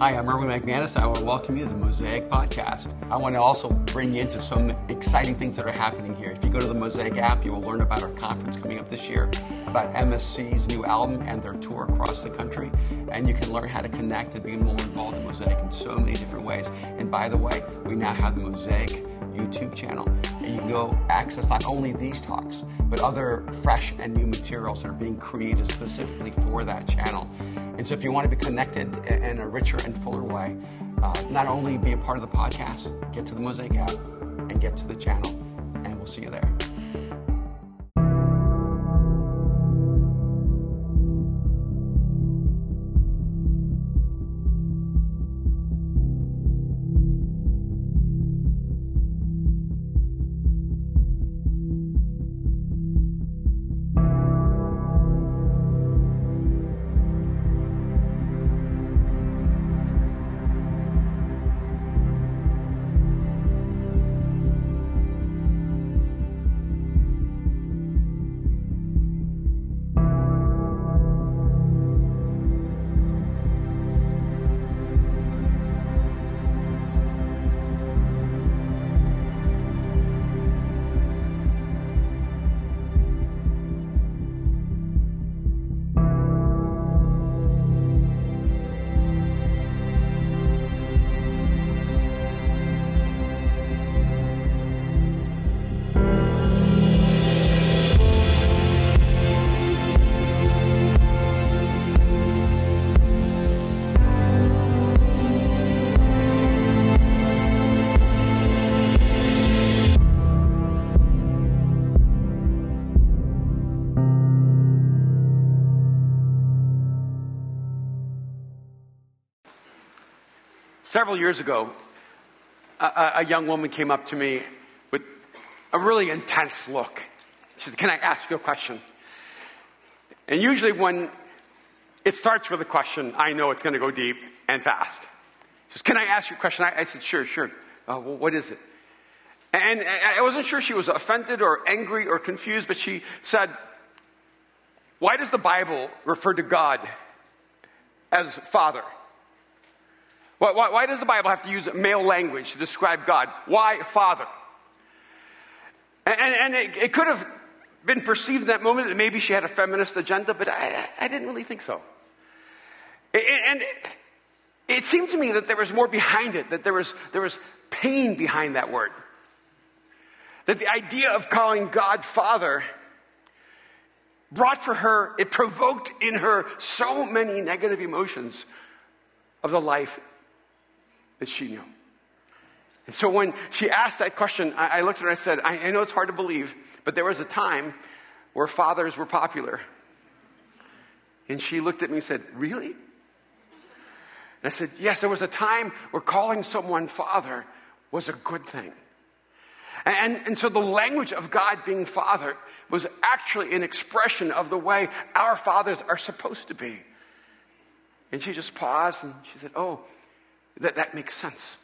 Hi, I'm Erwin McManus. and I want to welcome you to the Mosaic Podcast. I want to also bring you into some exciting things that are happening here. If you go to the Mosaic app, you will learn about our conference coming up this year, about MSC's new album and their tour across the country. And you can learn how to connect and be more involved in Mosaic in so many different ways. And by the way, we now have the Mosaic YouTube channel. And you can go access not only these talks, but other fresh and new materials that are being created specifically for that channel. And so if you want to be connected in a richer and fuller way, uh, not only be a part of the podcast, get to the Mosaic app and get to the channel. And we'll see you there. Several years ago, a, a, young woman came up to me with a really intense look. She said, Can I ask you a question? And usually, when it starts with a question, I know it's going to go deep and fast. She says, Can I ask you a question? I, I said, Sure, sure. Uh, well, what is it? And I wasn't sure she was offended or angry or confused, but she said, Why does the Bible refer to God as Father? Why, why, why, does the Bible have to use male language to describe God? Why Father? And, and, and it, it, could have been perceived in that moment that maybe she had a feminist agenda, but I, I didn't really think so. And it, it seemed to me that there was more behind it, that there was, there was pain behind that word. That the idea of calling God Father brought for her, it provoked in her so many negative emotions of the life that she knew. And so when she asked that question, I, I looked at her and I said, I, I know it's hard to believe, but there was a time where fathers were popular. And she looked at me and said, Really? And I said, Yes, there was a time where calling someone father was a good thing. And, and, so the language of God being father was actually an expression of the way our fathers are supposed to be. And she just paused and she said, Oh, that, that makes sense.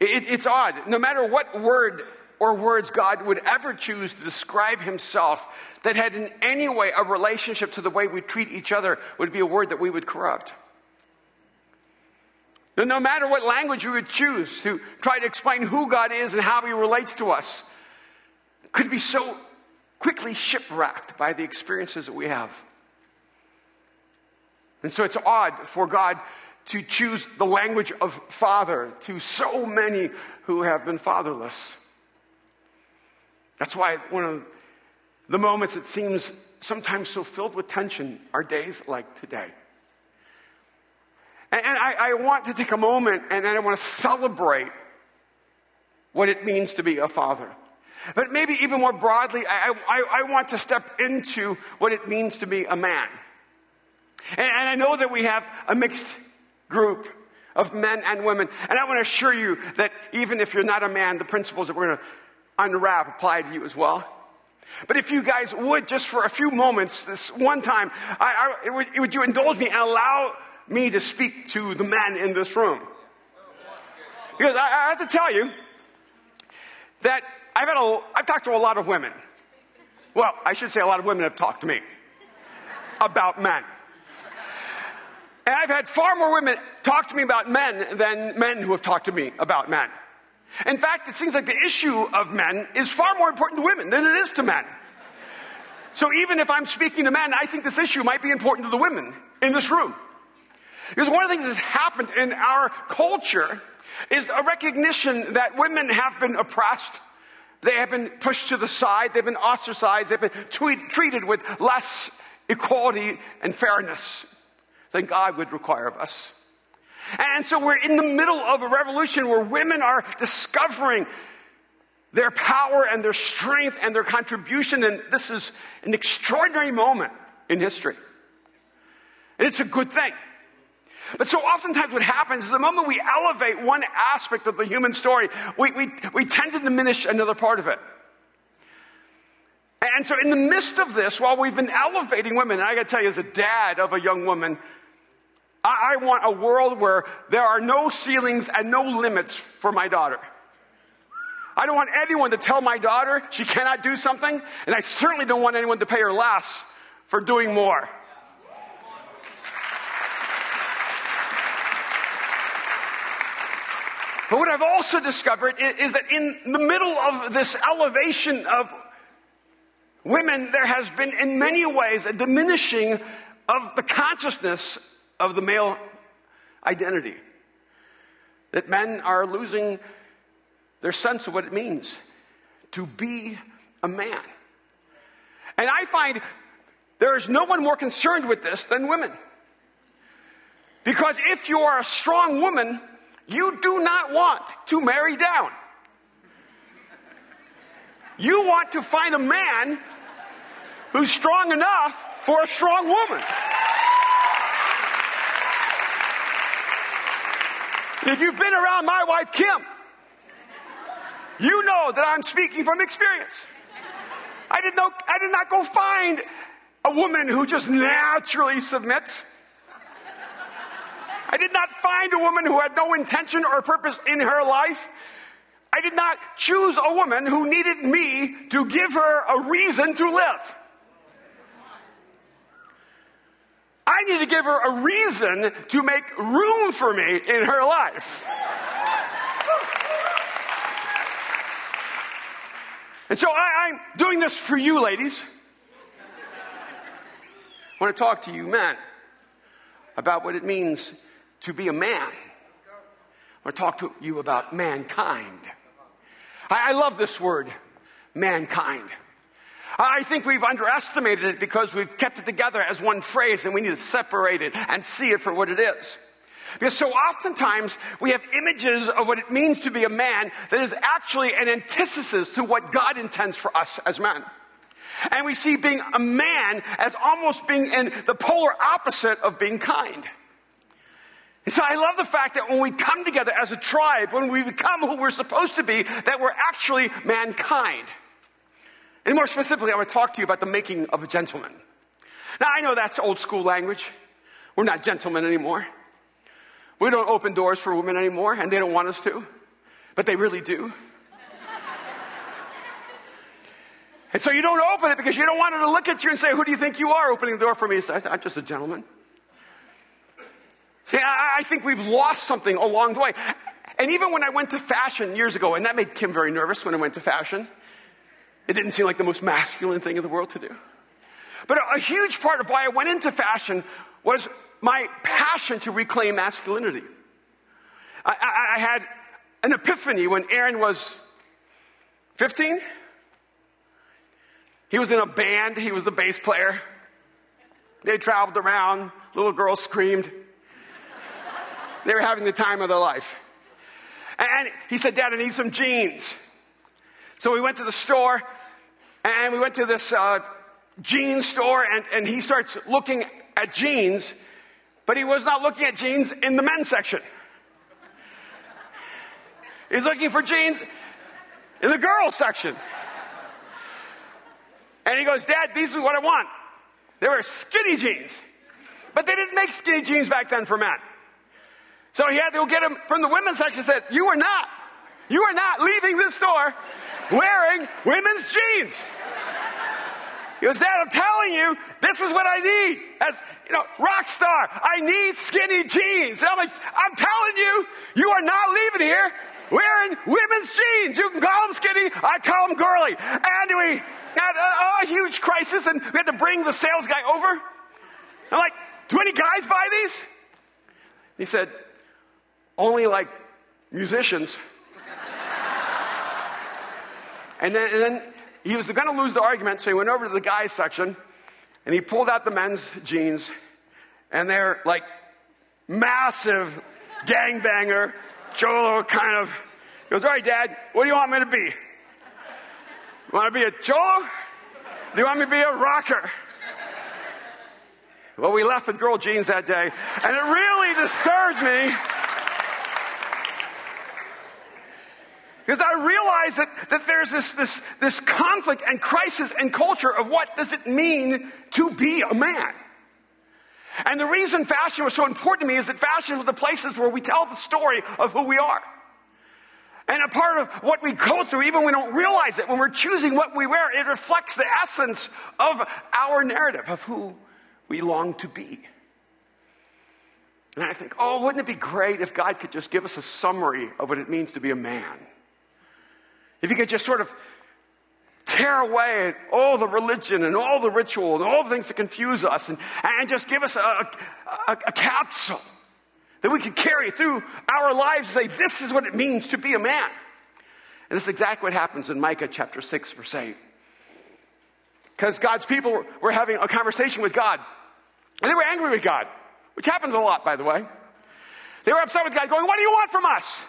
It, it's odd. No matter what word or words God would ever choose to describe himself that had in any way a relationship to the way we treat each other would be a word that we would corrupt. No matter what language we would choose to try to explain who God is and how he relates to us, could be so quickly shipwrecked by the experiences that we have. And so it's odd for God to choose the language of father to so many who have been fatherless. That's why one of the moments that seems sometimes so filled with tension are days like today. And, and I, I, want to take a moment and I want to celebrate what it means to be a father. But maybe even more broadly, I, I, I want to step into what it means to be a man. And, and I know that we have a mixed group of men and women. And I want to assure you that even if you're not a man, the principles that we're going to unwrap apply to you as well. But if you guys would, just for a few moments, this one time, I, I, would, would you indulge me and allow me to speak to the men in this room? Because I, I have to tell you that I've, had a, I've talked to a lot of women. Well, I should say a lot of women have talked to me about men. And I've had far more women talk to me about men than men who have talked to me about men. In fact, it seems like the issue of men is far more important to women than it is to men. So even if I'm speaking to men, I think this issue might be important to the women in this room. Because one of the things that's happened in our culture is a recognition that women have been oppressed. They have been pushed to the side. They've been ostracized. They've been tweet, treated with less equality and fairness than God would require of us. And so we're in the middle of a revolution where women are discovering their power and their strength and their contribution. And this is an extraordinary moment in history. And it's a good thing. But so oftentimes what happens is the moment we elevate one aspect of the human story, we, we, we tend to diminish another part of it. And so in the midst of this, while we've been elevating women, and I gotta tell you, as a dad of a young woman, I, I want a world where there are no ceilings and no limits for my daughter. I don't want anyone to tell my daughter she cannot do something, and I certainly don't want anyone to pay her less for doing more. But what I've also discovered is, that in the middle of this elevation of women, there has been, in many ways, a diminishing of the consciousness of the male identity. That men are losing their sense of what it means to be a man. And I find there is no one more concerned with this than women. Because if you are a strong woman, you do not want to marry down. You want to find a man who's strong enough for a strong woman. If you've been around my wife, Kim, you know that I'm speaking from experience. I did, I did not go find a woman who just naturally submits. I did not find a woman who had no intention or purpose in her life. I did not choose a woman who needed me to give her a reason to live. I need to give her a reason to make room for me in her life. And so I, am doing this for you, ladies. I want to talk to you, men, about what it means to be a man. I want to talk to you about mankind. I, I love this word, mankind. I think we've underestimated it because we've kept it together as one phrase and we need to separate it and see it for what it is. Because so oftentimes we have images of what it means to be a man that is actually an antithesis to what God intends for us as men. And we see being a man as almost being in the polar opposite of being kind. And so I love the fact that when we come together as a tribe, when we become who we're supposed to be, that we're actually mankind. And more specifically, I want to talk to you about the making of a gentleman. Now, I know that's old school language. We're not gentlemen anymore. We don't open doors for women anymore, and they don't want us to, but they really do. and so you don't open it because you don't want her to look at you and say, Who do you think you are opening the door for me? So I'm just a gentleman. See, I, I think we've lost something along the way. And even when I went to fashion years ago, and that made Kim very nervous when I went to fashion, it didn't seem like the most masculine thing in the world to do. But a, huge part of why I went into fashion was my passion to reclaim masculinity. I, I, I had an epiphany when Aaron was 15. He was in a band, he was the bass player. They traveled around, little girls screamed. They were having the time of their life. And he said, Dad, I need some jeans. So we went to the store and we went to this uh, jeans store and, and he starts looking at jeans, but he was not looking at jeans in the men's section. He's looking for jeans in the girls section. And he goes, Dad, these are what I want. They were skinny jeans. But they didn't make skinny jeans back then for men. So he had to go get them from the women's section and said, You are not, you are not leaving this store wearing women's jeans. He goes, Dad, I'm telling you, this is what I need. As, you know, rock star, I need skinny jeans. And I'm like, I'm telling you, you are not leaving here wearing women's jeans. You can call them skinny, I call them girly. And we had a, a huge crisis and we had to bring the sales guy over. I'm like, do any guys buy these? He said, only like musicians. And, then, and then he was going to lose the argument, so he went over to the guys section and he pulled out the men's jeans, and they're like massive gangbanger, cholo kind of. Goes, All right, Dad, what do you want me to be? You want to be a cholo? Do you want me to be a rocker? Well, we left with girl jeans that day, and it really disturbs me. Because I realize that, that there's this, this, this conflict and crisis and culture of what does it mean to be a man. And the reason fashion was so important to me is that fashion was the places where we tell the story of who we are. And a part of what we go through, even when we don't realize it, when we're choosing what we wear, it reflects the essence of our narrative of who we long to be. And I think, oh, wouldn't it be great if God could just give us a summary of what it means to be a man? If you could just sort of tear away all the religion and all the ritual and all the things that confuse us and, and just give us a, a, a capsule that we can carry through our lives and say, this is what it means to be a man. And this is exactly what happens in Micah chapter 6, verse 8. Because God's people were having a conversation with God. And they were angry with God, which happens a lot, by the way. They were upset with God, going, What do you want from us?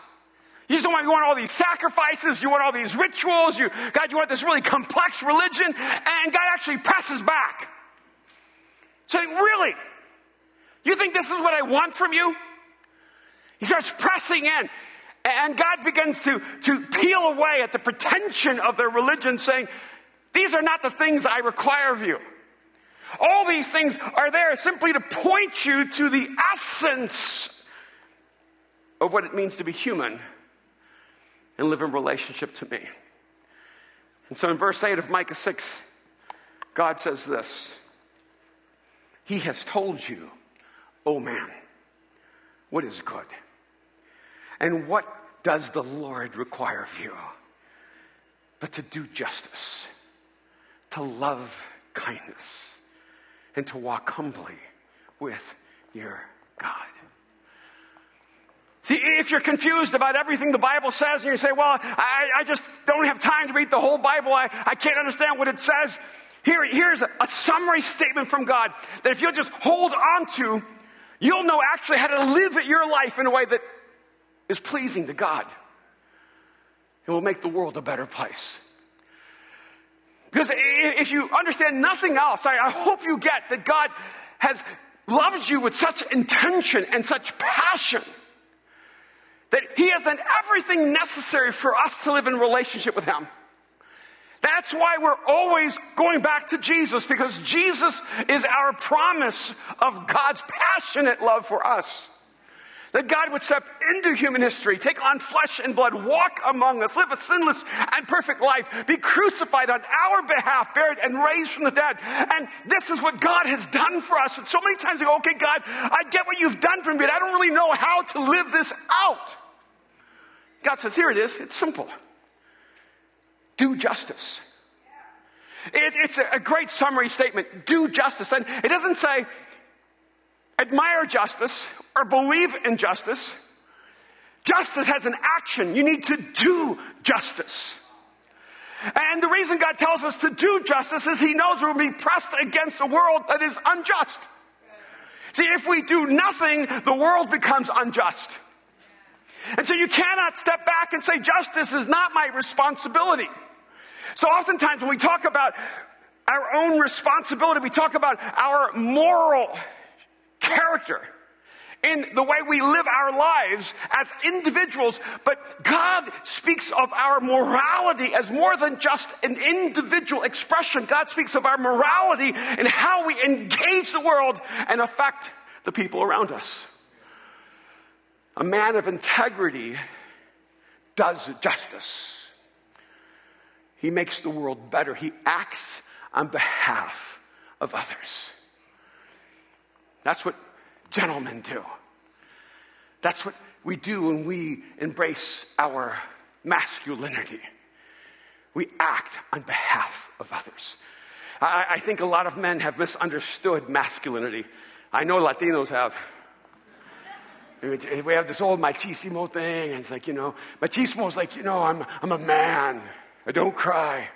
You just don't want, you want all these sacrifices, you want all these rituals, you, God, you want this really complex religion, and God actually presses back. Saying, Really? You think this is what I want from you? He starts pressing in. And God begins to, to peel away at the pretension of their religion, saying, These are not the things I require of you. All these things are there simply to point you to the essence of what it means to be human and live in relationship to me. And so in verse 8 of Micah 6, God says this He has told you, oh man, what is good. And what does the Lord require of you? But to do justice, to love kindness, and to walk humbly with your God. See, if you're confused about everything the Bible says and you say, well, I, I just don't have time to read the whole Bible, I, I can't understand what it says, here, here's a, a summary statement from God that if you'll just hold on to, you'll know actually how to live your life in a way that is pleasing to God. It will make the world a better place. Because if you understand nothing else, I, I hope you get that God has loved you with such intention and such passion that He has done everything necessary for us to live in relationship with Him. That's why we're always going back to Jesus because Jesus is our promise of God's passionate love for us. That God would step into human history, take on flesh and blood, walk among us, live a sinless and perfect life, be crucified on our behalf, buried and raised from the dead. And this is what God has done for us. And so many times we go, okay, God, I get what you've done for me, but I don't really know how to live this out. God says, here it is. It's simple. Do justice. It, it's a, a great summary statement. Do justice. And it doesn't say, admire justice or believe in justice. Justice has an action. You need to do justice. And the reason God tells us to do justice is He knows we'll be pressed against a world that is unjust. See, if we do nothing, the world becomes unjust. And so you cannot step back and say, justice is not my responsibility. So oftentimes when we talk about our own responsibility, we talk about our moral character in the way we live our lives as individuals, but God speaks of our morality as more than just an individual expression. God speaks of our morality and how we engage the world and affect the people around us. A man of integrity does justice. He makes the world better. He acts on behalf of others. That's what gentlemen do. That's what we do when we embrace our masculinity. We act on behalf of others. I, I, think a lot of men have misunderstood masculinity. I know Latinos have. We have this old machismo thing, and it's like, you know, machismo is like, you know, I'm, I'm a man. I don't cry.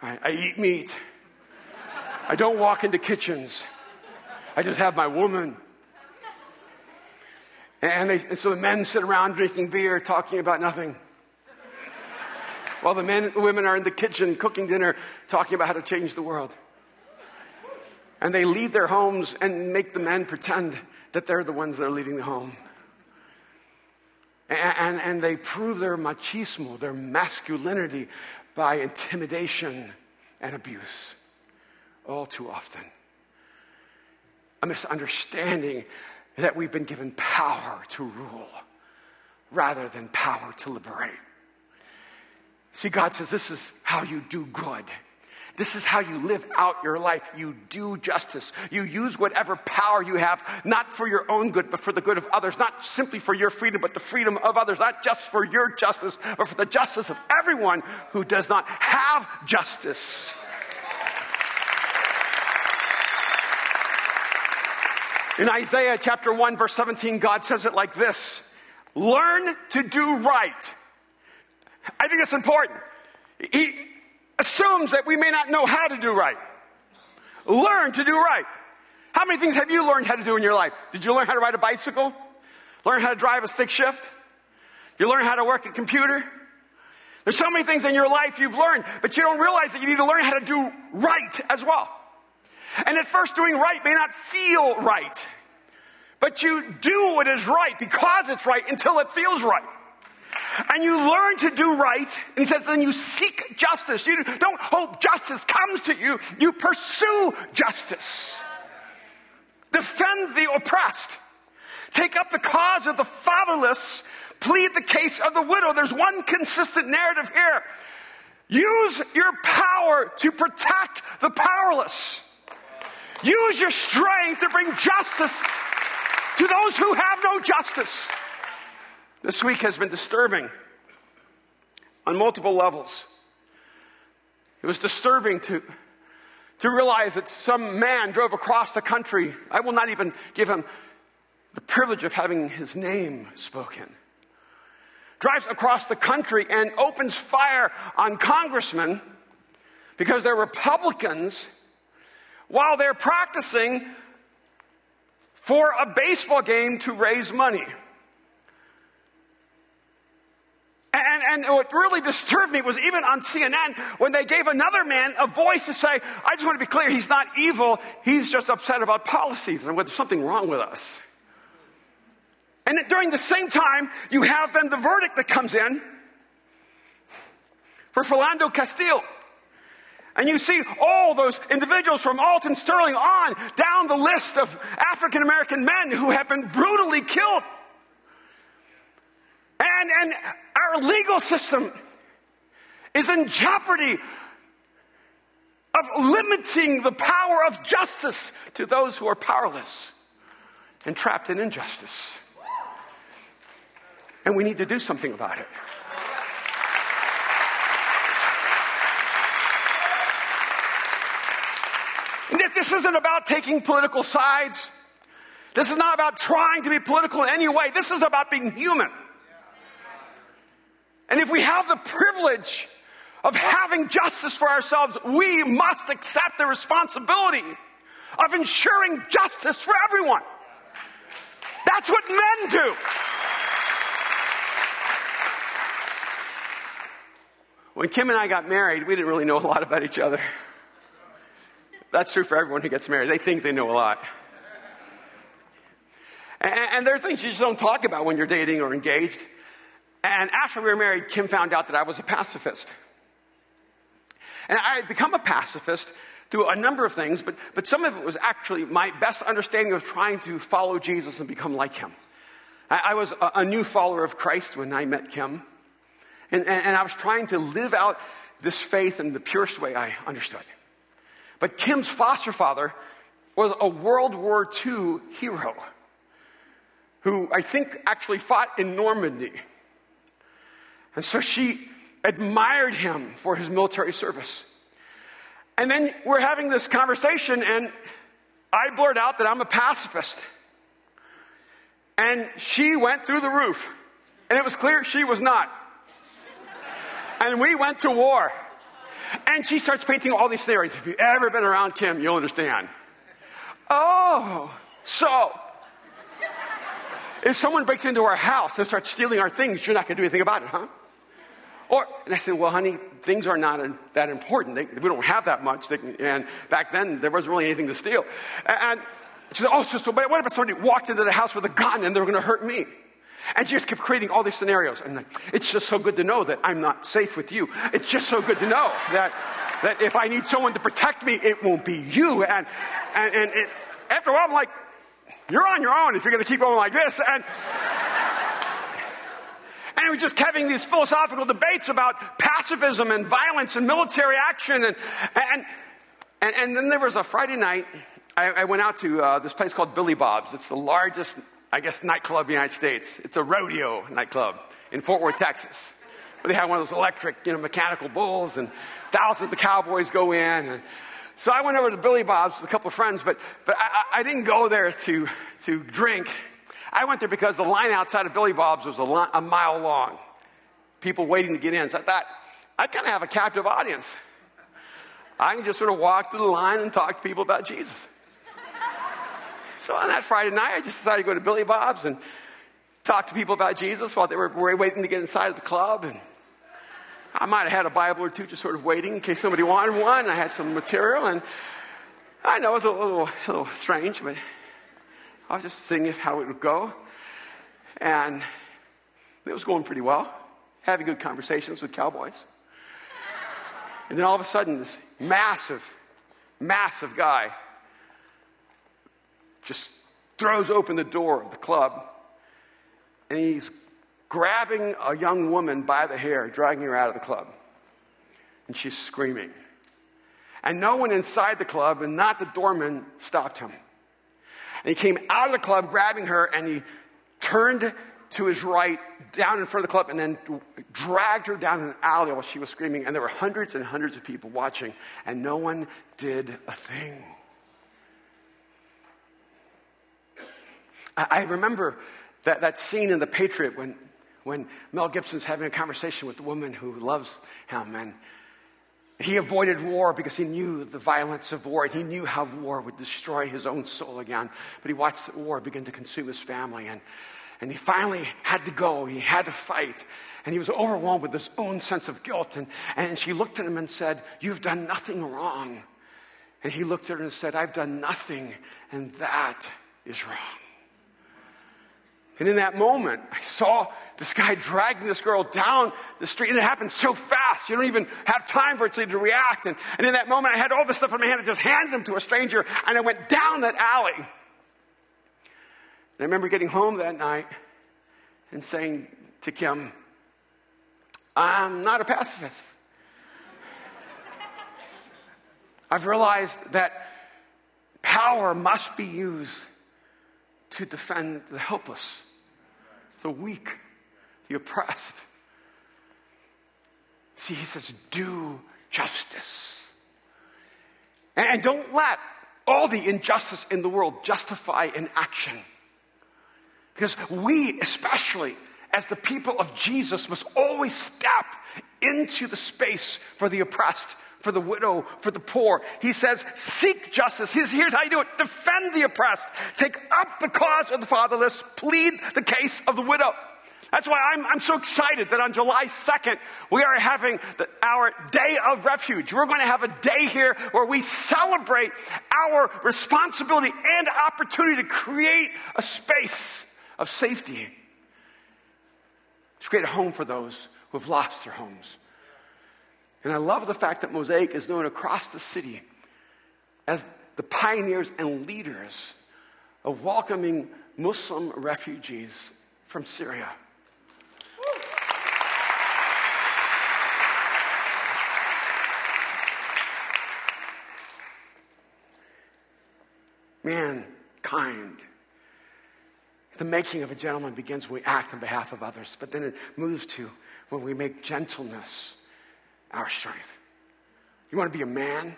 I, I eat meat. I don't walk into kitchens. I just have my woman. And, they, and so the men sit around drinking beer, talking about nothing. While the men and women are in the kitchen cooking dinner, talking about how to change the world. And they leave their homes and make the men pretend that they're the ones that are leading the home. And, and, and they prove their machismo, their masculinity, by intimidation and abuse all too often. A misunderstanding that we've been given power to rule rather than power to liberate. See, God says this is how you do good. This is how you live out your life. You do justice. You use whatever power you have, not for your own good, but for the good of others. Not simply for your freedom, but the freedom of others. Not just for your justice, but for the justice of everyone who does not have justice. In Isaiah chapter 1, verse 17, God says it like this Learn to do right. I think it's important. He assumes that we may not know how to do right. Learn to do right. How many things have you learned how to do in your life? Did you learn how to ride a bicycle? Learn how to drive a stick shift? You learn how to work a computer? There's so many things in your life you've learned, but you don't realize that you need to learn how to do right as well. And at first, doing right may not feel right, but you do what is right because it's right until it feels right. And you learn to do right, and he says, then you seek justice. You don't hope justice comes to you, you pursue justice. Defend the oppressed. Take up the cause of the fatherless. Plead the case of the widow. There's one consistent narrative here. Use your power to protect the powerless. Use your strength to bring justice to those who have no justice. This week has been disturbing on multiple levels. It was disturbing to, to realize that some man drove across the country. I will not even give him the privilege of having his name spoken. Drives across the country and opens fire on congressmen because they're Republicans while they're practicing for a baseball game to raise money. And, and what really disturbed me was even on CNN when they gave another man a voice to say, I just want to be clear, he's not evil, he's just upset about policies and there's something wrong with us. And during the same time, you have then the verdict that comes in for Philando Castile. And you see all those individuals from Alton Sterling on down the list of African American men who have been brutally killed. And, and our legal system is in jeopardy of limiting the power of justice to those who are powerless and trapped in injustice. And we need to do something about it. This isn't about taking political sides. This is not about trying to be political in any way. This is about being human. And if we have the privilege of having justice for ourselves, we must accept the responsibility of ensuring justice for everyone. That's what men do. When Kim and I got married, we didn't really know a lot about each other. That's true for everyone who gets married. They think they know a lot. And, and there are things you just don't talk about when you're dating or engaged. And after we were married, Kim found out that I was a pacifist. And I had become a pacifist through a number of things, but, but some of it was actually my best understanding of trying to follow Jesus and become like him. I, I was a, a, new follower of Christ when I met Kim. And, and, and I was trying to live out this faith in the purest way I understood. But Kim's foster father was a World War II hero who I think actually fought in Normandy. And so she admired him for his military service. And then we're having this conversation, and I blurt out that I'm a pacifist. And she went through the roof. And it was clear she was not. And we went to war. And she starts painting all these theories. If you've ever been around Kim, you'll understand. Oh, so if someone breaks into our house and starts stealing our things, you're not going to do anything about it, huh? Or, and I said, well, honey, things are not that important. They, we don't have that much. They, and back then, there wasn't really anything to steal. And she said, oh, so, so but what if somebody walked into the house with a gun and they were going to hurt me? And she just kept creating all these scenarios. And like, it's just so good to know that I'm not safe with you. It's just so good to know that, that if I need someone to protect me, it won't be you. And, and, and after a while, I'm like, you're on your own if you're going to keep going like this. And, and we're just having these philosophical debates about pacifism and violence and military action. And, and, and, and then there was a Friday night, I, I went out to uh, this place called Billy Bob's. It's the largest, I guess, nightclub in the United States. It's a rodeo nightclub in Fort Worth, Texas. Where they have one of those electric, you know, mechanical bulls, and thousands of cowboys go in. And so I went over to Billy Bob's with a couple of friends, but, but I, I didn't go there to, to drink. I went there because the line outside of Billy Bob's was a, a mile long. People waiting to get in. So I thought, I kind of have a captive audience. I can just sort of walk through the line and talk to people about Jesus. So on that Friday night, I just decided to go to Billy Bob's and talk to people about Jesus while they were, waiting to get inside of the club. And I might have had a Bible or two just sort of waiting in case somebody wanted one. I had some material, and I know it was a little, a little strange, but I was just seeing if how it would go. And it was going pretty well, having good conversations with cowboys. And then all of a sudden, this massive, massive guy just throws open the door of the club and he's grabbing a young woman by the hair, dragging her out of the club. And she's screaming. And no one inside the club, and not the doorman, stopped him. And he came out of the club grabbing her and he turned to his right down in front of the club and then dragged her down an alley while she was screaming. And there were hundreds and hundreds of people watching, and no one did a thing. I, remember that, that scene in The Patriot when, when Mel Gibson's having a conversation with the woman who loves him and he avoided war because he knew the violence of war. And he knew how war would destroy his own soul again. But he watched the war begin to consume his family. And, and he finally had to go. He had to fight. And he was overwhelmed with his own sense of guilt. And, and she looked at him and said, You've done nothing wrong. And he looked at her and said, I've done nothing, and that is wrong. And in that moment, I saw this guy dragging this girl down the street, and it happened so fast. You don't even have time virtually to react. And, and in that moment, I had all this stuff in my hand and just handed him to a stranger, and I went down that alley. And I remember getting home that night and saying to Kim, I'm not a pacifist. I've realized that power must be used to defend the helpless the weak, the oppressed. See, he says, do justice. And don't let all the injustice in the world justify inaction. Because we, especially as the people of Jesus, must always step into the space for the oppressed, for the widow, for the poor. He says, seek justice. Here's, here's, how you do it defend the oppressed, take up the cause of the fatherless, plead the case of the widow. That's why I'm, I'm so excited that on July 2nd, we are having the, our Day of Refuge. We're going to have a day here where we celebrate our responsibility and opportunity to create a space of safety, to create a home for those who have lost their homes. And I love the fact that Mosaic is known across the city as the pioneers and leaders of welcoming Muslim refugees from Syria. mankind. The making of a gentleman begins when we act on behalf of others, but then it moves to when we make gentleness our strength. You want to be a man? You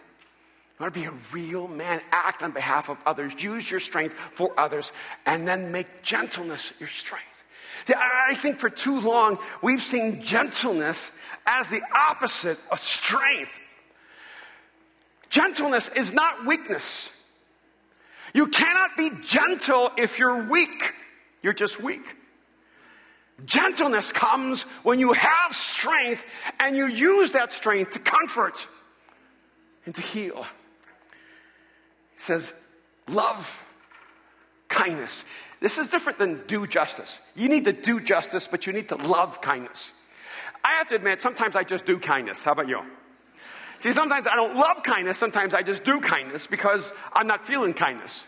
want to be a real man? Act on behalf of others. Use your strength for others, and then make gentleness your strength. I think for too long we've seen gentleness as the opposite of strength. Gentleness is not weakness. You cannot be gentle if you're weak. You're just weak. Gentleness comes when you have strength and you use that strength to comfort and to heal. Says, love, kindness. This is different than do justice. You need to do justice, but you need to love kindness. I have to admit, sometimes I just do kindness. How about you? See, sometimes I don't love kindness, sometimes I just do kindness because I'm not feeling kindness.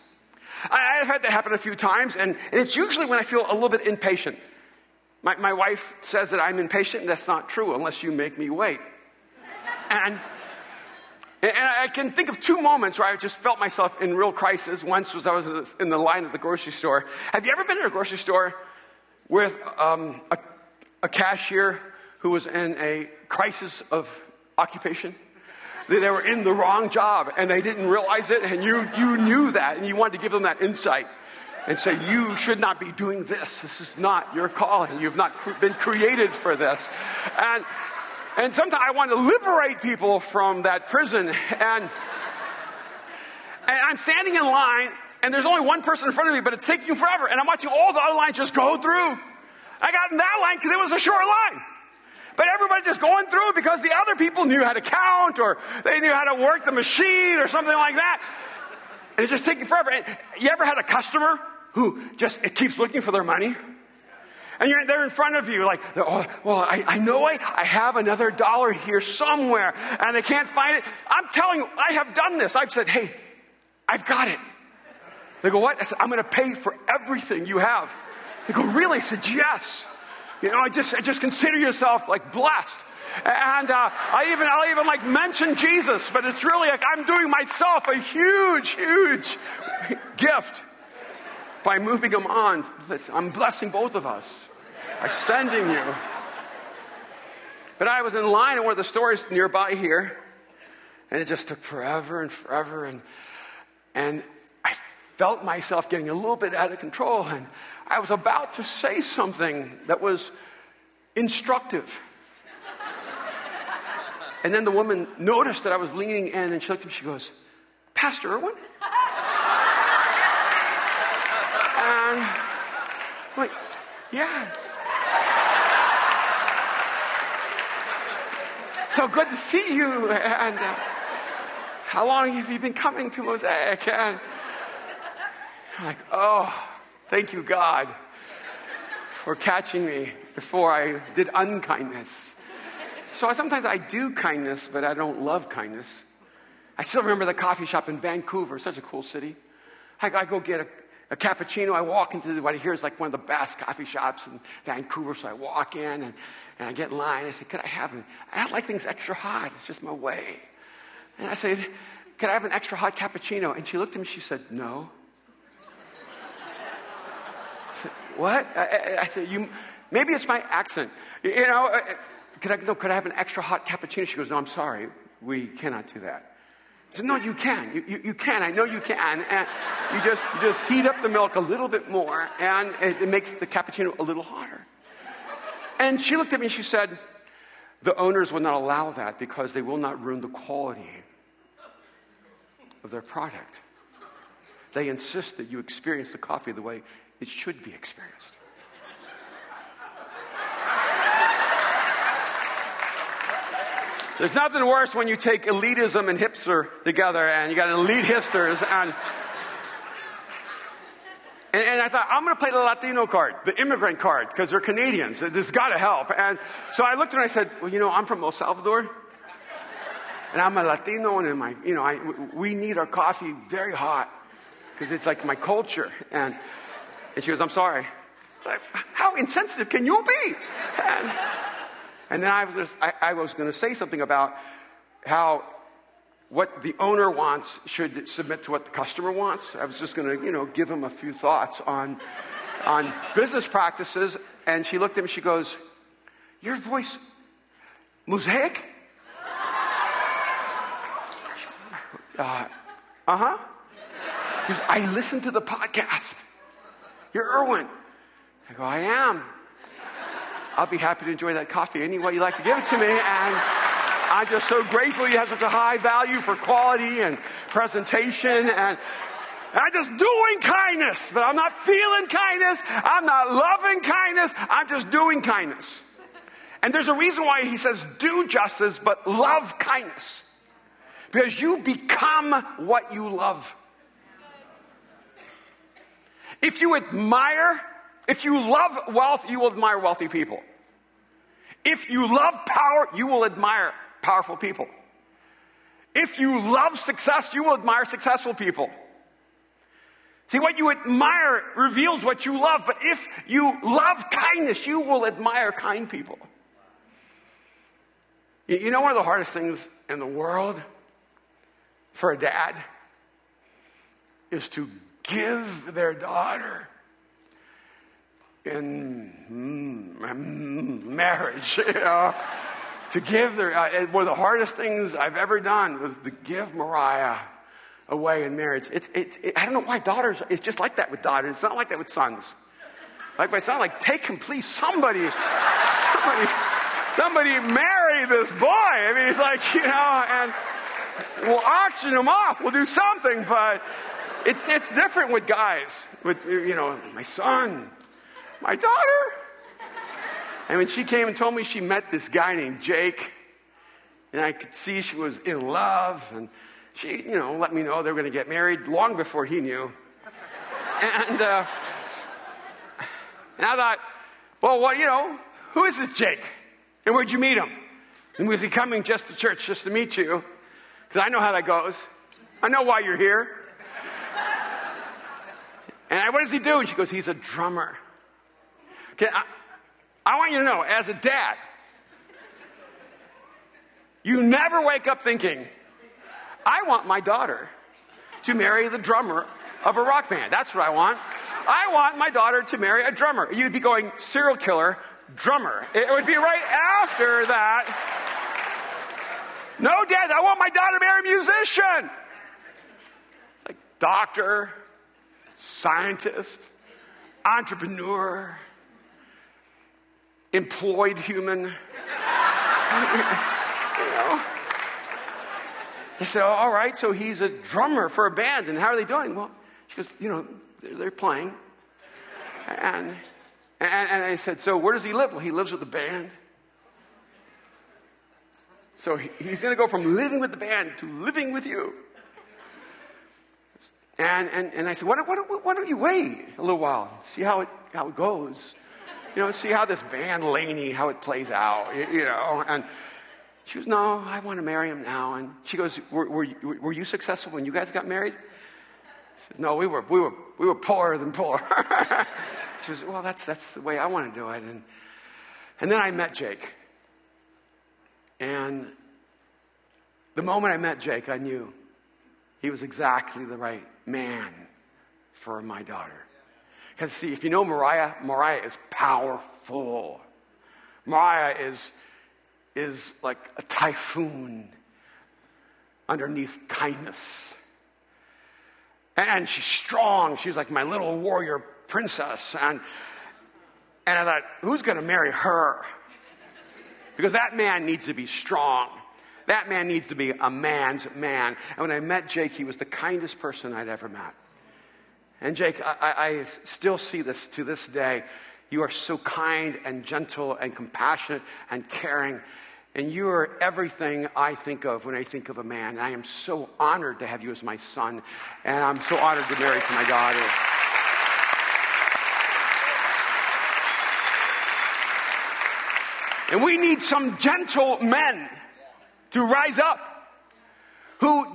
I, have had that happen a few times, and, it's usually when I feel a little bit impatient. My, my wife says that I'm impatient. That's not true unless you make me wait. And, and I can think of two moments where I just felt myself in real crisis. Once was I was in the line at the grocery store. Have you ever been in a grocery store with um, a, a cashier who was in a crisis of occupation? they were in the wrong job and they didn't realize it, and you, you knew that, and you wanted to give them that insight and say, You should not be doing this. This is not your calling. You've not been created for this. And, and sometimes I want to liberate people from that prison. And, and I'm standing in line, and there's only one person in front of me, but it's taking forever. And I'm watching all the other lines just go through. I got in that line because it was a short line. But everybody just going through because the other people knew how to count or they knew how to work the machine or something like that. And it's just taking forever. And you ever had a customer who just it keeps looking for their money? And you're, they're in front of you, like, oh, well, I, I know I, I have another dollar here somewhere, and they can't find it. I'm telling you, I have done this. I've said, hey, I've got it. They go, what? I said, I'm going to pay for everything you have. They go, really? I said, yes. You know, I just, I just consider yourself like blessed. And uh, I even, I'll even like mention Jesus, but it's really like I'm doing myself a huge, huge gift by moving him on. I'm blessing both of us by sending you. But I was in line at one of the stores nearby here, and it just took forever and forever. And, and I felt myself getting a little bit out of control. And I was about to say something that was instructive. and then the woman noticed that I was leaning in and she looked at me, she goes, Pastor Erwin? And I'm like, yes. So good to see you. And uh, how long have you been coming to Mosaic? And I'm like, oh. Thank you, God, for catching me before I did unkindness. So sometimes I do kindness, but I don't love kindness. I still remember the coffee shop in Vancouver, such a cool city. I, I go get a, a, cappuccino. I walk into what I hear is like one of the best coffee shops in Vancouver. So I walk in and, and I get in line. I say, Could I have an, I like things extra hot. It's just my way. And I said, Could I have an extra hot cappuccino? And she looked at me. She said, No. I said, what? I, I, said, you, maybe it's my accent. You know, uh, could I, no, could I have an extra hot cappuccino? She goes, no, I'm sorry. We cannot do that. I said, no, you can. You, you, you, can. I know you can. And you just, you just heat up the milk a little bit more, and it, it makes the cappuccino a little hotter. And she looked at me and she said, the owners will not allow that because they will not ruin the quality of their product. They insist that you experience the coffee the way it should be experienced. There's nothing worse when you take elitism and hipster together and you got elite hipsters and and, and, I thought, I'm going to play the Latino card, the immigrant card, because they're Canadians. This got to help. And so I looked and I said, Well, you know, I'm from El Salvador. And I'm a Latino, and my, you know, I, we need our coffee very hot because it's like my culture. And and she goes, I'm sorry. Like, How insensitive can you be? And, and then I was, I, I was going to say something about how what the owner wants should submit to what the customer wants. I was just going to, you know, give him a few thoughts on, on business practices. And she looked at me, she goes, Your voice, mosaic? Uh huh. Because I listen to the podcast. You're Erwin. I go, I am. I'll be happy to enjoy that coffee any way you like to give it to me. And I'm just so grateful you have such a high value for quality and presentation and I'm just doing kindness, but I'm not feeling kindness. I'm not loving kindness. I'm just doing kindness. And there's a reason why he says do justice, but love kindness. Because you become what you love. If you admire, if you love wealth, you will admire wealthy people. If you love power, you will admire powerful people. If you love success, you will admire successful people. See, what you admire reveals what you love, but if you love kindness, you will admire kind people. You know, one of the hardest things in the world for a dad is to give their daughter in mm, marriage, you know, to give their, uh, one of the hardest things I've ever done was to give Mariah away in marriage. It's, it's, it, I don't know why daughters, it's just like that with daughters. It's not like that with sons. Like my son, like, take him, please, somebody, somebody, somebody marry this boy. I mean, he's like, you know, and we'll auction him off. We'll do something, but it's, it's different with guys. With, you know, my son, my daughter. And when she came and told me she met this guy named Jake, and I could see she was in love, and she, you know, let me know they were going to get married long before he knew. And, uh, and I thought, well, what, you know, who is this Jake? And where'd you meet him? And was he coming just to church just to meet you? Because I know how that goes. I know why you're here. And I, what does he do? And she goes, he's a drummer. Okay, I, I want you to know, as a dad, you never wake up thinking, I want my daughter to marry the drummer of a rock band. That's what I want. I want my daughter to marry a drummer. You'd be going serial killer, drummer. It would be right after that. No, Dad, I want my daughter to marry a musician. Like doctor, scientist, entrepreneur employed human. you know? I said, all right, so he's a drummer for a band, and how are they doing? Well, she goes, you know, they're, they're playing. And, and, and I said, so where does he live? Well, he lives with the band. So he, he's going to go from living with the band to living with you. And, and, and I said, why don't, why, don't, why don't you wait a little while, see how it, how it goes? You know, see how this band Laney, how it plays out, you know. And she goes, no, I want to marry him now. And she goes, were, were, you, were you successful when you guys got married? I said, no, we were, we were, we were poorer than poor. she goes, well, that's, that's the way I want to do it. And, and then I met Jake. And the moment I met Jake, I knew he was exactly the right man for my daughter. Because, see, if you know Mariah, Mariah is powerful. Mariah is, is like a typhoon underneath kindness. And she's strong. She's like my little warrior princess. And, and I thought, who's going to marry her? Because that man needs to be strong. That man needs to be a man's man. And when I met Jake, he was the kindest person I'd ever met. And Jake, I, I still see this to this day. You are so kind and gentle and compassionate and caring. And you are everything I think of when I think of a man. And I am so honored to have you as my son. And I'm so honored to marry to my daughter. And we need some gentle men to rise up who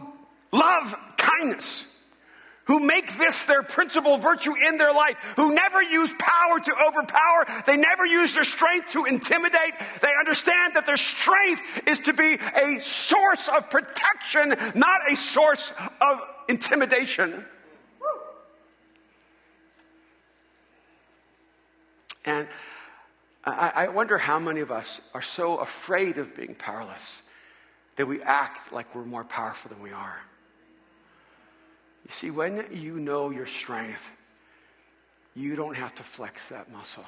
love kindness who make this their principal virtue in their life, who never use power to overpower, they never use their strength to intimidate. They understand that their strength is to be a source of protection, not a source of intimidation. And I, wonder how many of us are so afraid of being powerless that we act like we're more powerful than we are. You see, when you know your strength, you don't have to flex that muscle.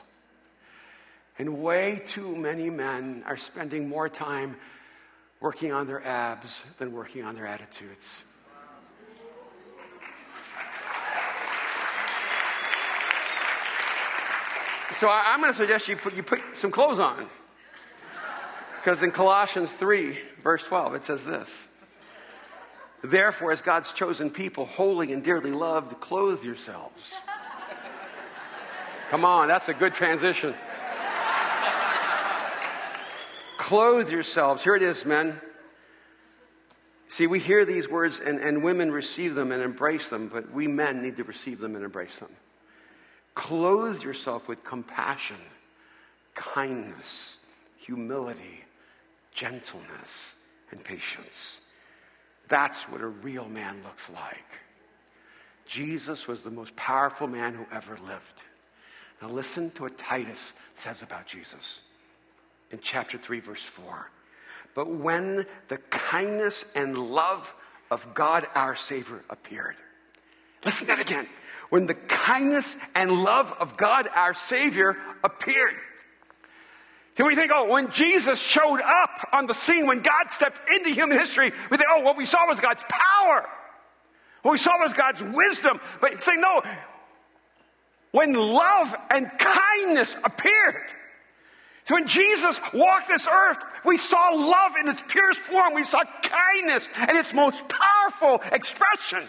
And way too many men are spending more time working on their abs than working on their attitudes. So I, am going to suggest you put, you put some clothes on. Because in Colossians 3, verse 12, it says this Therefore, as God's chosen people, holy and dearly loved, clothe yourselves. Come on, that's a good transition. clothe yourselves. Here it is, men. See, we hear these words and, and women receive them and embrace them, but we men need to receive them and embrace them. Clothe yourself with compassion, kindness, humility, gentleness, and patience. That's what a real man looks like. Jesus was the most powerful man who ever lived. Now, listen to what Titus says about Jesus in chapter 3, verse 4. But when the kindness and love of God our Savior appeared, listen to that again. When the kindness and love of God our Savior appeared, so we think, oh, when Jesus showed up on the scene, when God stepped into human history, we think, oh, what we saw was God's power. What we saw was God's wisdom. But say, no, when love and kindness appeared, so when Jesus walked this earth, we saw love in its purest form. We saw kindness and its most powerful expression.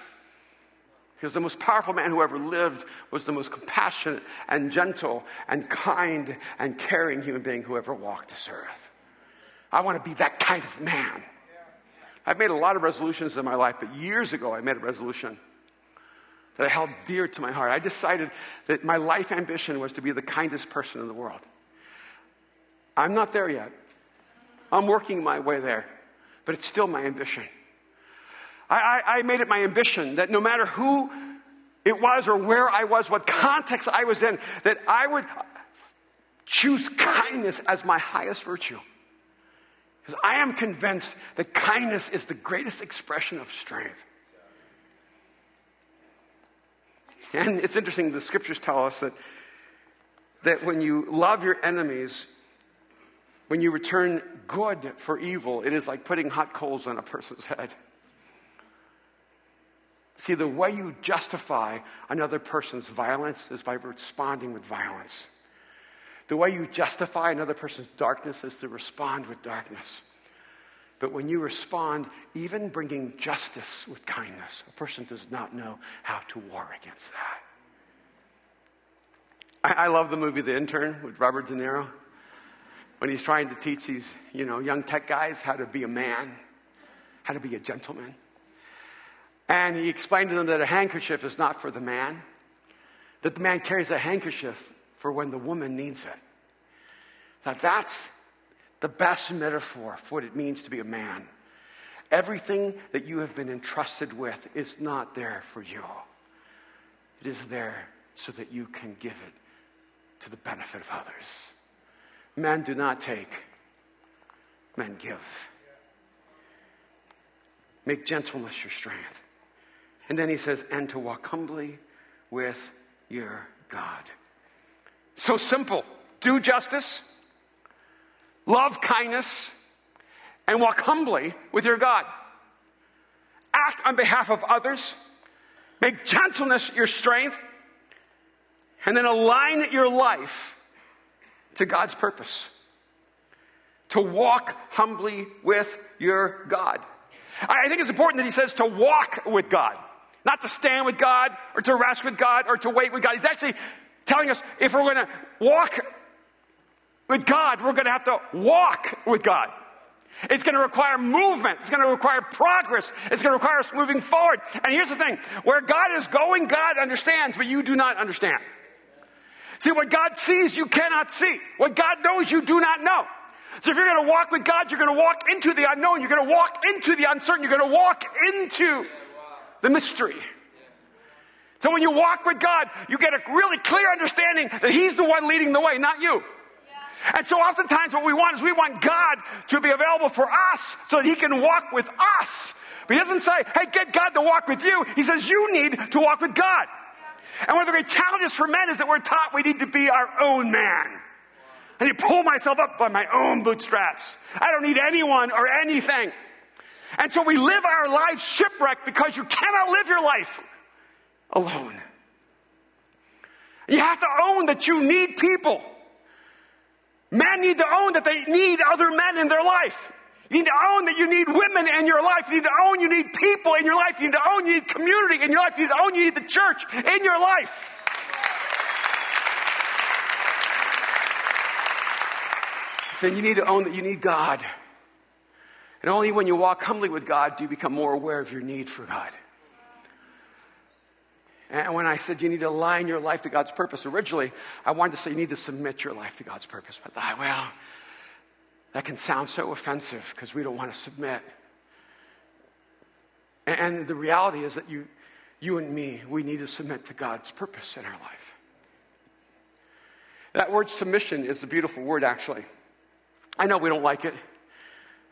Because the most powerful man who ever lived was the most compassionate and gentle and kind and caring human being who ever walked this earth. I want to be that kind of man. I've made a lot of resolutions in my life, but years ago I made a resolution that I held dear to my heart. I decided that my life ambition was to be the kindest person in the world. I'm not there yet. I'm working my way there, but it's still my ambition. I, I, I made it my ambition that no matter who it was or where I was, what context I was in, that I would choose kindness as my highest virtue. Because I am convinced that kindness is the greatest expression of strength. And it's interesting, the scriptures tell us that, that when you love your enemies, when you return good for evil, it is like putting hot coals on a person's head. See, the way you justify another person's violence is by responding with violence. The way you justify another person's darkness is to respond with darkness. But when you respond, even bringing justice with kindness, a person does not know how to war against that. I, I love the movie The Intern with Robert De Niro when he's trying to teach these, you know, young tech guys how to be a man, how to be a gentleman. And he explained to them that a handkerchief is not for the man, that the man carries a handkerchief for when the woman needs it. That that's the best metaphor for what it means to be a man. Everything that you have been entrusted with is not there for you. It is there so that you can give it to the benefit of others. Men do not take, men give. Make gentleness your strength. And then he says, and to walk humbly with your God. So simple. Do justice, love kindness, and walk humbly with your God. Act on behalf of others. Make gentleness your strength. And then align your life to God's purpose. To walk humbly with your God. I think it's important that he says to walk with God. Not to stand with God or to rest with God or to wait with God. He's actually telling us if we're going to walk with God, we're going to have to walk with God. It's going to require movement. It's going to require progress. It's going to require us moving forward. And here's the thing where God is going, God understands, but you do not understand. See, what God sees, you cannot see. What God knows, you do not know. So if you're going to walk with God, you're going to walk into the unknown. You're going to walk into the uncertain. You're going to walk into the mystery. So when you walk with God, you get a really clear understanding that He's the one leading the way, not you. And so oftentimes what we want is we want God to be available for us so that He can walk with us. But He doesn't say, hey, get God to walk with you. He says, you need to walk with God. And one of the great challenges for men is that we're taught we need to be our own man. I need to pull myself up by my own bootstraps. I don't need anyone or anything. And so we live our lives shipwrecked because you cannot live your life alone. You have to own that you need people. Men need to own that they need other men in their life. You need to own that you need women in your life. You need to own you need people in your life. You need to own you need community in your life. You need to own you need the church in your life. So you need to own that you need God. And only when you walk humbly with God do you become more aware of your need for God. And when I said you need to align your life to God's purpose, originally I wanted to say you need to submit your life to God's purpose. But I, well, that can sound so offensive because we don't want to submit. And the reality is that you, you and me, we need to submit to God's purpose in our life. That word submission is a beautiful word, actually. I know we don't like it.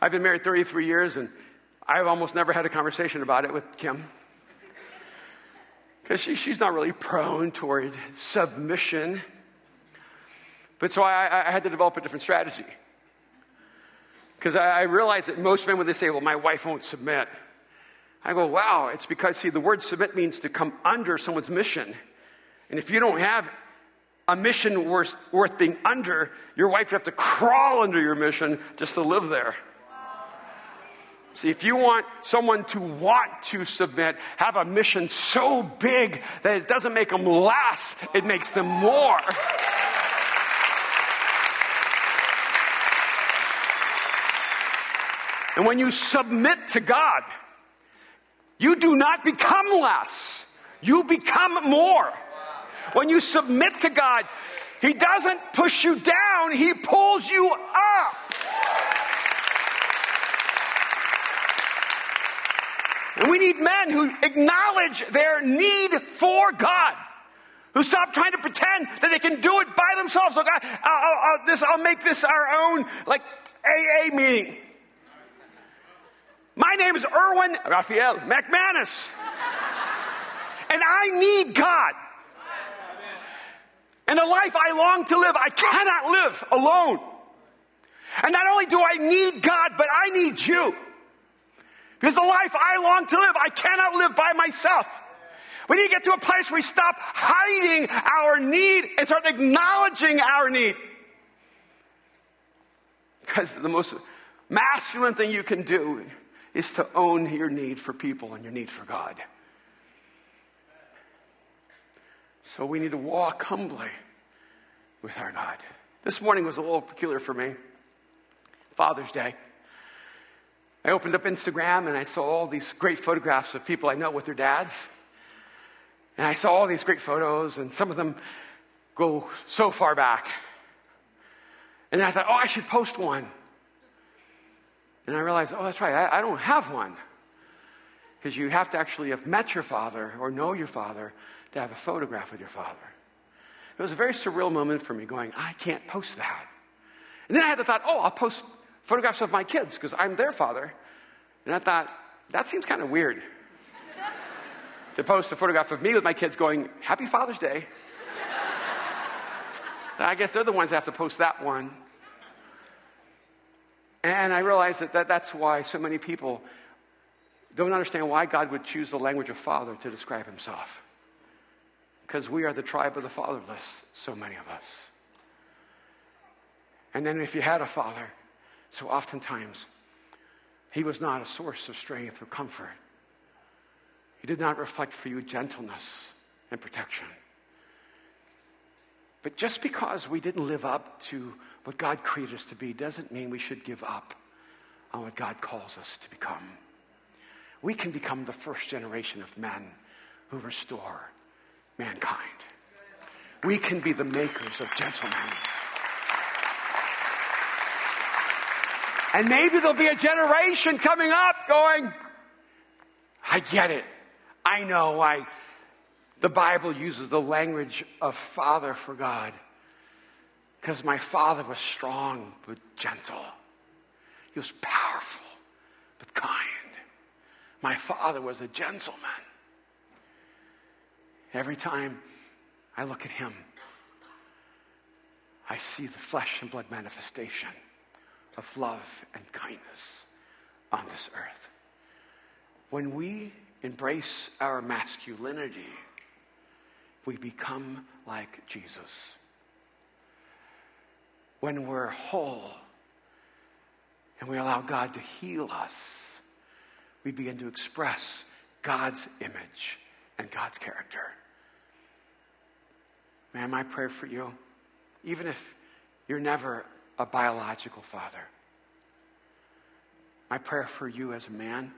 I've been married 33 years, and I've almost never had a conversation about it with Kim because she, she's not really prone toward submission. But so I, I had to develop a different strategy. Because I, I realized that most men, when they say, well, my wife won't submit, I go, wow, it's because, see, the word submit means to come under someone's mission. And if you don't have a mission worth, worth being under, your wife would have to crawl under your mission just to live there. See, if you want someone to want to submit, have a mission so big that it doesn't make them less, it makes them more. And when you submit to God, you do not become less, you become more. When you submit to God, He doesn't push you down, He pulls you up. And we need men who acknowledge their need for God. Who stop trying to pretend that they can do it by themselves. Look, I, I'll, I'll, this, I'll make this our own, like, AA meeting. My name is Erwin Raphael McManus. and I need God. And the life I long to live, I cannot live alone. And not only do I need God, but I need you. Because the life I long to live, I cannot live by myself. We need to get to a place where we stop hiding our need and start acknowledging our need. Because the most masculine thing you can do is to own your need for people and your need for God. So we need to walk humbly with our God. This morning was a little peculiar for me. Father's Day. I opened up Instagram and I saw all these great photographs of people I know with their dads. And I saw all these great photos, and some of them go so far back. And then I thought, oh, I should post one. And I realized, oh, that's right, I, I don't have one. Because you have to actually have met your father or know your father to have a photograph with your father. It was a very surreal moment for me going, I can't post that. And then I had the thought, oh, I'll post photographs of my kids because I'm their father. And I thought, that seems kind of weird to post a photograph of me with my kids going, Happy Father's Day. I guess they're the ones that have to post that one. And I realized that, that that's why so many people don't understand why God would choose the language of father to describe himself. Because we are the tribe of the fatherless, so many of us. And then if you had a father, so oftentimes, he was not a source of strength or comfort. He did not reflect for you gentleness and protection. But just because we didn't live up to what God created us to be doesn't mean we should give up on what God calls us to become. We can become the first generation of men who restore mankind. We can be the makers of gentlemen. And maybe there'll be a generation coming up going, I get it. I know I the Bible uses the language of father for God because my father was strong but gentle. He was powerful but kind. My father was a gentleman. Every time I look at him, I see the flesh and blood manifestation of love and kindness on this earth. When we embrace our masculinity, we become like Jesus. When we're whole and we allow God to heal us, we begin to express God's image and God's character. Man, my prayer for you, even if you're never a biological father, my prayer for you as a man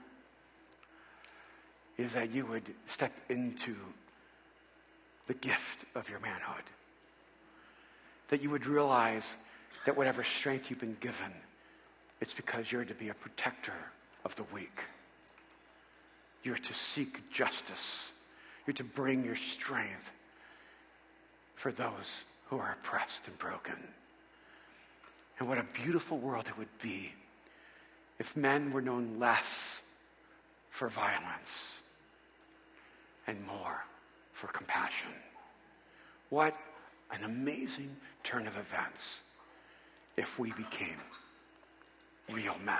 is that you would step into the gift of your manhood. That you would realize that whatever strength you've been given, it's because you're to be a protector of the weak. You're to seek justice. You're to bring your strength for those who are oppressed and broken. And what a beautiful world it would be if men were known less for violence and more for compassion. What an amazing turn of events if we became real men.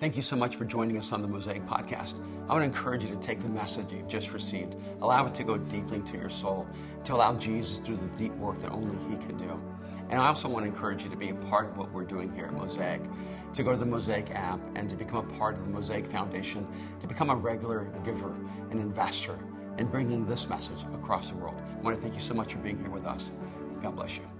Thank you so much for joining us on the Mosaic Podcast. I want to encourage you to take the message you've just received, allow it to go deeply into your soul, to allow Jesus to do the deep work that only He can do. And I also want to encourage you to be a part of what we're doing here at Mosaic, to go to the Mosaic app and to become a part of the Mosaic Foundation, to become a regular giver, an investor in bringing this message across the world. I want to thank you so much for being here with us. God bless you.